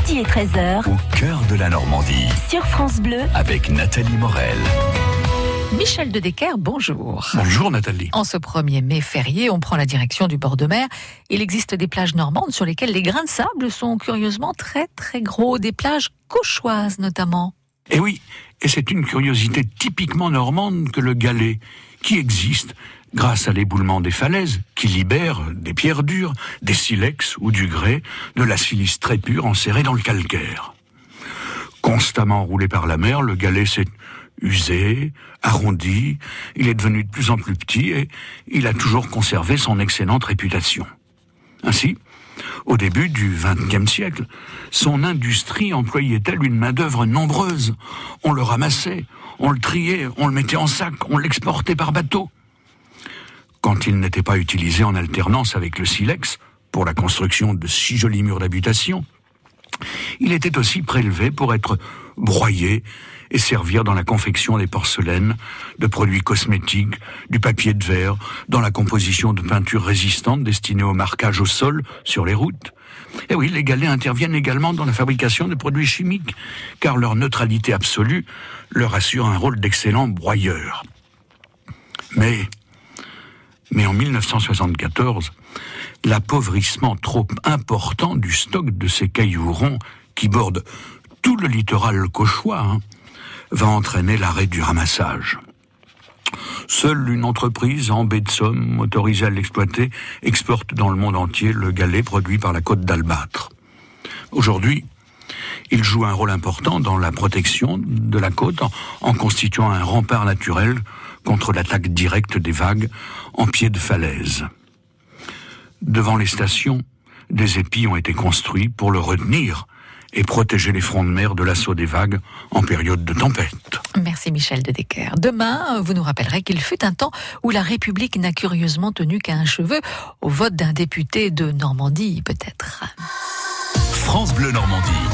midi et 13h. Au cœur de la Normandie. Sur France Bleu. Avec Nathalie Morel. Michel de Decker, bonjour. Bonjour Nathalie. En ce 1er mai férié, on prend la direction du bord de mer. Il existe des plages normandes sur lesquelles les grains de sable sont curieusement très très gros, des plages cauchoises notamment. Eh oui, et c'est une curiosité typiquement normande que le galet, qui existe grâce à l'éboulement des falaises, qui libère des pierres dures, des silex ou du grès, de la silice très pure enserrée dans le calcaire. Constamment roulé par la mer, le galet s'est usé, arrondi, il est devenu de plus en plus petit et il a toujours conservé son excellente réputation. Ainsi, au début du XXe siècle, son industrie employait-elle une main-d'œuvre nombreuse. On le ramassait, on le triait, on le mettait en sac, on l'exportait par bateau. Quand il n'était pas utilisé en alternance avec le silex pour la construction de si jolis murs d'habitation, il était aussi prélevé pour être broyé et servir dans la confection des porcelaines, de produits cosmétiques, du papier de verre, dans la composition de peintures résistantes destinées au marquage au sol sur les routes. Et oui, les galets interviennent également dans la fabrication de produits chimiques, car leur neutralité absolue leur assure un rôle d'excellent broyeur. Mais, mais en 1974, l'appauvrissement trop important du stock de ces cailloux ronds qui bordent tout le littoral cauchois hein, va entraîner l'arrêt du ramassage. Seule une entreprise en baie de Somme, autorisée à l'exploiter, exporte dans le monde entier le galet produit par la côte d'Albâtre. Aujourd'hui, il joue un rôle important dans la protection de la côte en, en constituant un rempart naturel contre l'attaque directe des vagues en pied de falaise. Devant les stations, des épis ont été construits pour le retenir et protéger les fronts de mer de l'assaut des vagues en période de tempête. Merci Michel de Decker. Demain, vous nous rappellerez qu'il fut un temps où la République n'a curieusement tenu qu'à un cheveu, au vote d'un député de Normandie peut-être. France Bleu Normandie.